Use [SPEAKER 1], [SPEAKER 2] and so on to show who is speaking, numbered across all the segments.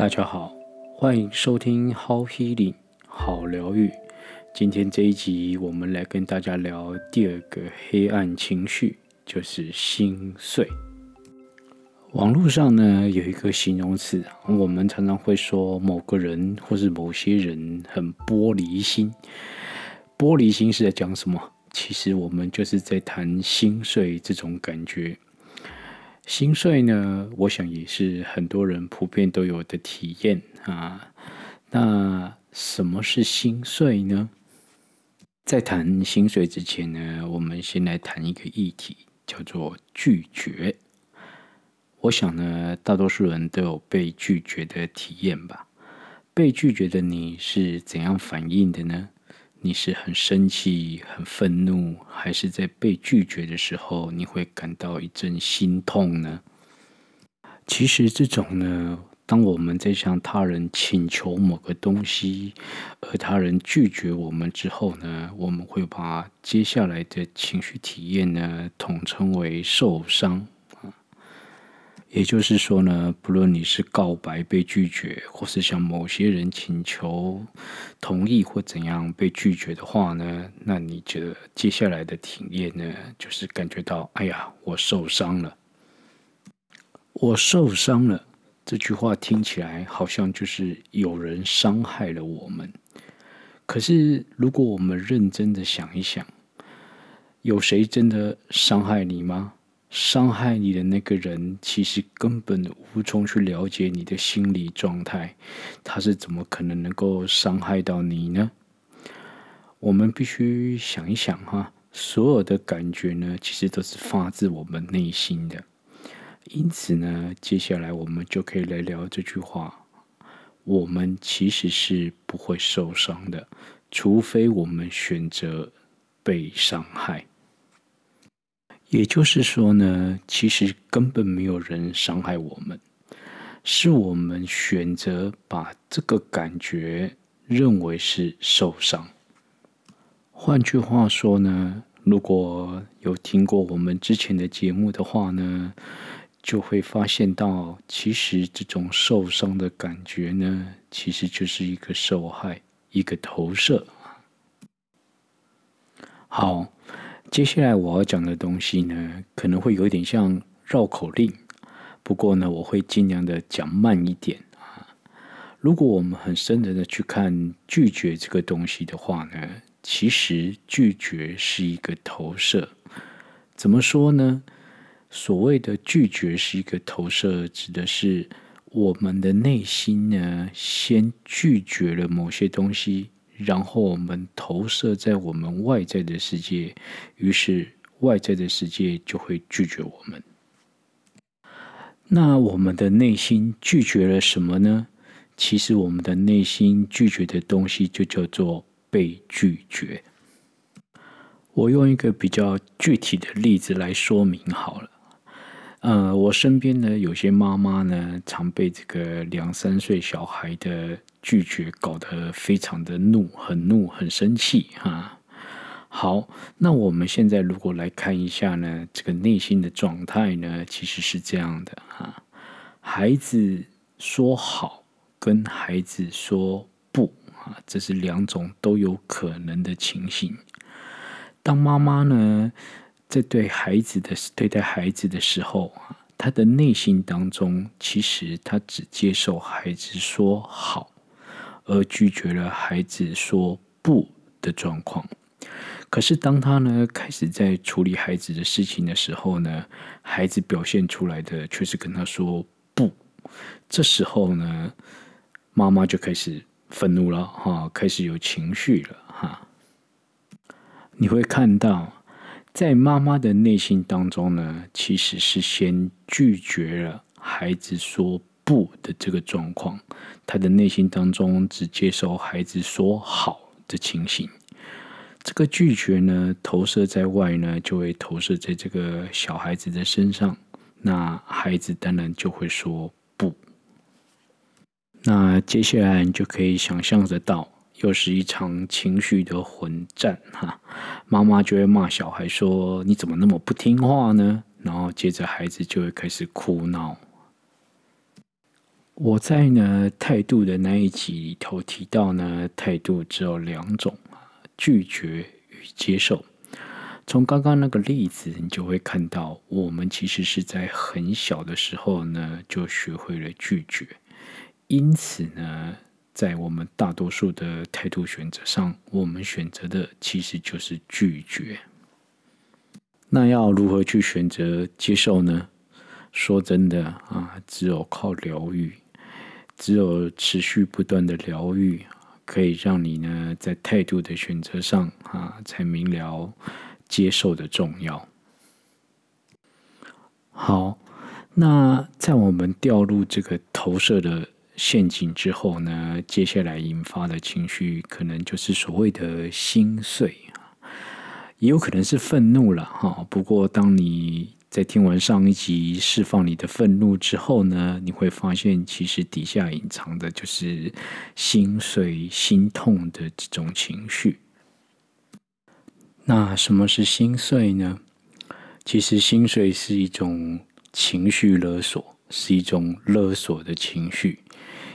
[SPEAKER 1] 大家好，欢迎收听 How Healing 好疗愈。今天这一集，我们来跟大家聊第二个黑暗情绪，就是心碎。网络上呢，有一个形容词，我们常常会说某个人或是某些人很玻璃心。玻璃心是在讲什么？其实我们就是在谈心碎这种感觉。心碎呢，我想也是很多人普遍都有的体验啊。那什么是心碎呢？在谈心碎之前呢，我们先来谈一个议题，叫做拒绝。我想呢，大多数人都有被拒绝的体验吧？被拒绝的你是怎样反应的呢？你是很生气、很愤怒，还是在被拒绝的时候，你会感到一阵心痛呢？其实，这种呢，当我们在向他人请求某个东西，而他人拒绝我们之后呢，我们会把接下来的情绪体验呢，统称为受伤。也就是说呢，不论你是告白被拒绝，或是向某些人请求同意或怎样被拒绝的话呢，那你觉得接下来的体验呢，就是感觉到，哎呀，我受伤了，我受伤了。这句话听起来好像就是有人伤害了我们。可是，如果我们认真的想一想，有谁真的伤害你吗？伤害你的那个人，其实根本无从去了解你的心理状态，他是怎么可能能够伤害到你呢？我们必须想一想哈，所有的感觉呢，其实都是发自我们内心的。因此呢，接下来我们就可以来聊这句话：我们其实是不会受伤的，除非我们选择被伤害。也就是说呢，其实根本没有人伤害我们，是我们选择把这个感觉认为是受伤。换句话说呢，如果有听过我们之前的节目的话呢，就会发现到，其实这种受伤的感觉呢，其实就是一个受害，一个投射。好。接下来我要讲的东西呢，可能会有点像绕口令，不过呢，我会尽量的讲慢一点啊。如果我们很深层的去看拒绝这个东西的话呢，其实拒绝是一个投射。怎么说呢？所谓的拒绝是一个投射，指的是我们的内心呢，先拒绝了某些东西。然后我们投射在我们外在的世界，于是外在的世界就会拒绝我们。那我们的内心拒绝了什么呢？其实我们的内心拒绝的东西就叫做被拒绝。我用一个比较具体的例子来说明好了。呃，我身边呢，有些妈妈呢，常被这个两三岁小孩的拒绝搞得非常的怒，很怒，很生气哈。好，那我们现在如果来看一下呢，这个内心的状态呢，其实是这样的哈。孩子说好跟孩子说不啊，这是两种都有可能的情形。当妈妈呢，在对孩子的对待孩子的时候啊，她的内心当中其实她只接受孩子说好，而拒绝了孩子说不的状况。可是当他呢开始在处理孩子的事情的时候呢，孩子表现出来的却是跟他说不。这时候呢，妈妈就开始愤怒了哈，开始有情绪了哈。你会看到。在妈妈的内心当中呢，其实是先拒绝了孩子说不的这个状况，他的内心当中只接受孩子说好的情形。这个拒绝呢，投射在外呢，就会投射在这个小孩子的身上，那孩子当然就会说不。那接下来你就可以想象得到。又是一场情绪的混战哈，妈妈就会骂小孩说：“你怎么那么不听话呢？”然后接着孩子就会开始哭闹。我在呢态度的那一集里头提到呢，态度只有两种，拒绝与接受。从刚刚那个例子，你就会看到，我们其实是在很小的时候呢，就学会了拒绝。因此呢，在我们大多数的态度选择上，我们选择的其实就是拒绝。那要如何去选择接受呢？说真的啊，只有靠疗愈，只有持续不断的疗愈，可以让你呢在态度的选择上啊，才明了接受的重要。好，那在我们掉入这个投射的陷阱之后呢，接下来引发的情绪可能就是所谓的心碎，也有可能是愤怒了哈。不过，当你在听完上一集释放你的愤怒之后呢，你会发现其实底下隐藏的就是心碎、心痛的这种情绪。那什么是心碎呢？其实心碎是一种情绪勒索，是一种勒索的情绪。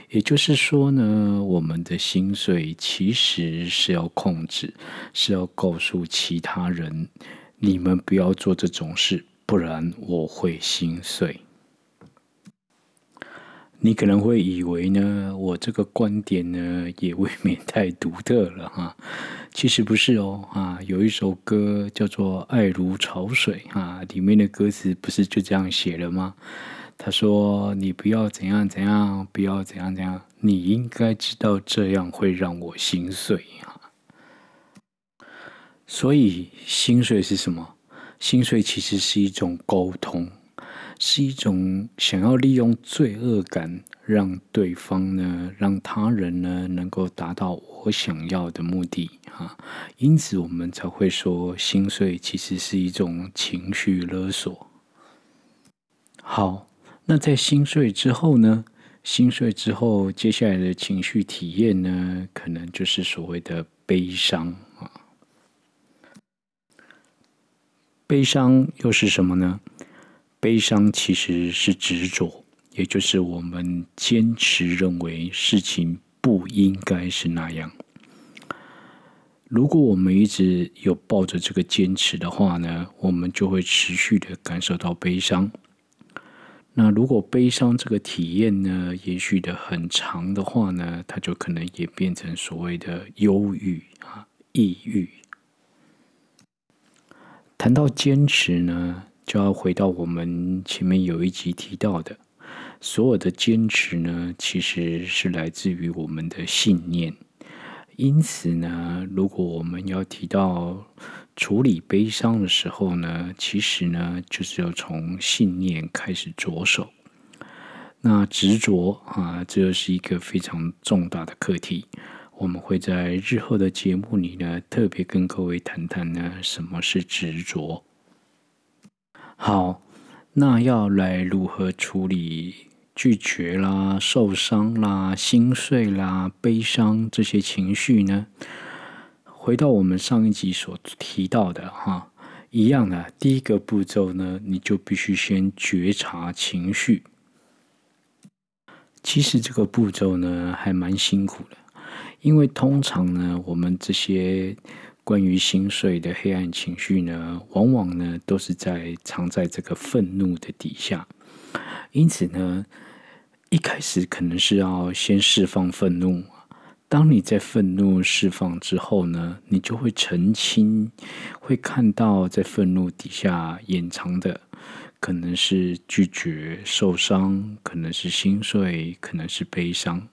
[SPEAKER 1] 也就是说呢，我们的心碎其实是要控制，是要告诉其他人，你们不要做这种事，不然我会心碎。你可能会以为呢，我这个观点呢也未免太独特了哈。其实不是哦，啊，有一首歌叫做《爱如潮水》啊，里面的歌词不是就这样写了吗？他说：“你不要怎样怎样，不要怎样怎样。你应该知道这样会让我心碎啊。所以，心碎是什么？心碎其实是一种沟通，是一种想要利用罪恶感让对方呢，让他人呢能够达到我想要的目的啊。因此，我们才会说，心碎其实是一种情绪勒索。好。”那在心碎之后呢？心碎之后，接下来的情绪体验呢，可能就是所谓的悲伤啊。悲伤又是什么呢？悲伤其实是执着，也就是我们坚持认为事情不应该是那样。如果我们一直有抱着这个坚持的话呢，我们就会持续的感受到悲伤。那如果悲伤这个体验呢，延续的很长的话呢，它就可能也变成所谓的忧郁啊、抑郁。谈到坚持呢，就要回到我们前面有一集提到的，所有的坚持呢，其实是来自于我们的信念。因此呢，如果我们要提到处理悲伤的时候呢，其实呢，就是要从信念开始着手。那执着啊，这是一个非常重大的课题。我们会在日后的节目里呢，特别跟各位谈谈呢，什么是执着。好，那要来如何处理？拒绝啦、受伤啦、心碎啦、悲伤这些情绪呢？回到我们上一集所提到的哈，一样的第一个步骤呢，你就必须先觉察情绪。其实这个步骤呢，还蛮辛苦的，因为通常呢，我们这些关于心碎的黑暗情绪呢，往往呢都是在藏在这个愤怒的底下，因此呢。一开始可能是要先释放愤怒，当你在愤怒释放之后呢，你就会澄清，会看到在愤怒底下掩藏的可能是拒绝、受伤，可能是心碎，可能是悲伤。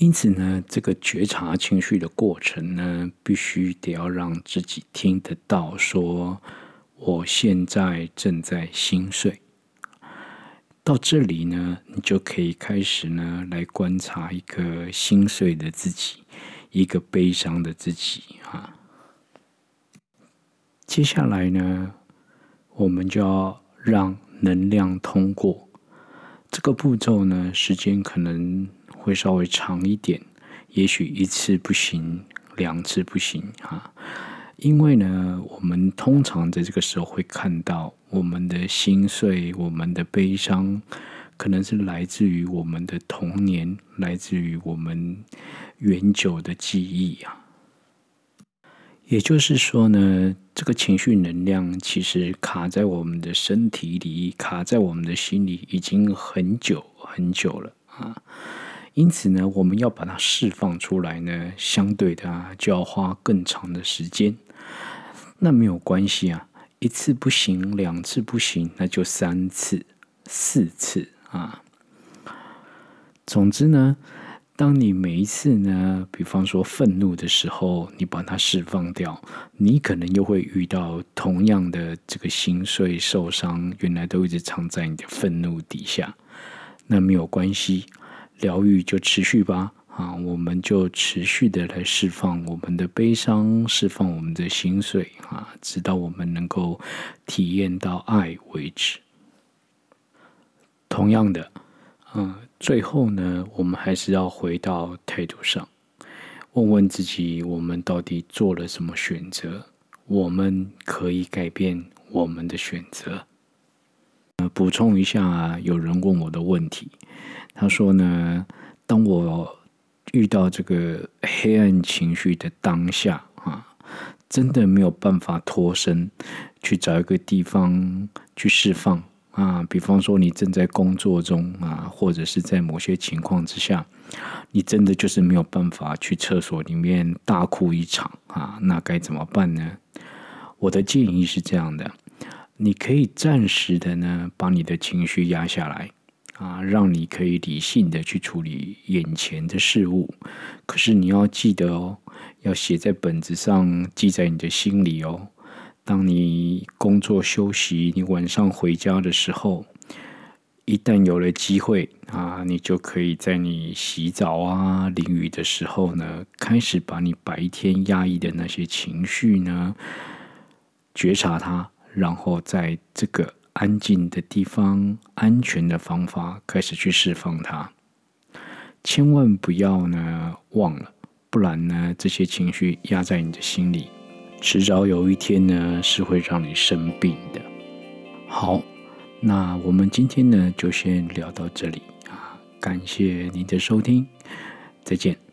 [SPEAKER 1] 因此呢，这个觉察情绪的过程呢，必须得要让自己听得到，说我现在正在心碎。到这里呢，你就可以开始呢，来观察一个心碎的自己，一个悲伤的自己啊。接下来呢，我们就要让能量通过这个步骤呢，时间可能会稍微长一点，也许一次不行，两次不行啊。因为呢，我们通常在这个时候会看到我们的心碎、我们的悲伤，可能是来自于我们的童年，来自于我们远久的记忆啊。也就是说呢，这个情绪能量其实卡在我们的身体里，卡在我们的心里已经很久很久了啊。因此呢，我们要把它释放出来呢，相对的啊，就要花更长的时间。那没有关系啊，一次不行，两次不行，那就三次、四次啊。总之呢。当你每一次呢，比方说愤怒的时候，你把它释放掉，你可能又会遇到同样的这个心碎、受伤，原来都一直藏在你的愤怒底下。那没有关系，疗愈就持续吧。啊，我们就持续的来释放我们的悲伤，释放我们的心碎啊，直到我们能够体验到爱为止。同样的，嗯。最后呢，我们还是要回到态度上，问问自己：我们到底做了什么选择？我们可以改变我们的选择。呃，补充一下，有人问我的问题，他说呢，当我遇到这个黑暗情绪的当下啊，真的没有办法脱身，去找一个地方去释放。啊，比方说你正在工作中啊，或者是在某些情况之下，你真的就是没有办法去厕所里面大哭一场啊，那该怎么办呢？我的建议是这样的，你可以暂时的呢，把你的情绪压下来啊，让你可以理性的去处理眼前的事物。可是你要记得哦，要写在本子上，记在你的心里哦。当你工作休息，你晚上回家的时候，一旦有了机会啊，你就可以在你洗澡啊、淋雨的时候呢，开始把你白天压抑的那些情绪呢，觉察它，然后在这个安静的地方、安全的方法开始去释放它。千万不要呢忘了，不然呢，这些情绪压在你的心里。迟早有一天呢，是会让你生病的。好，那我们今天呢，就先聊到这里啊，感谢您的收听，再见。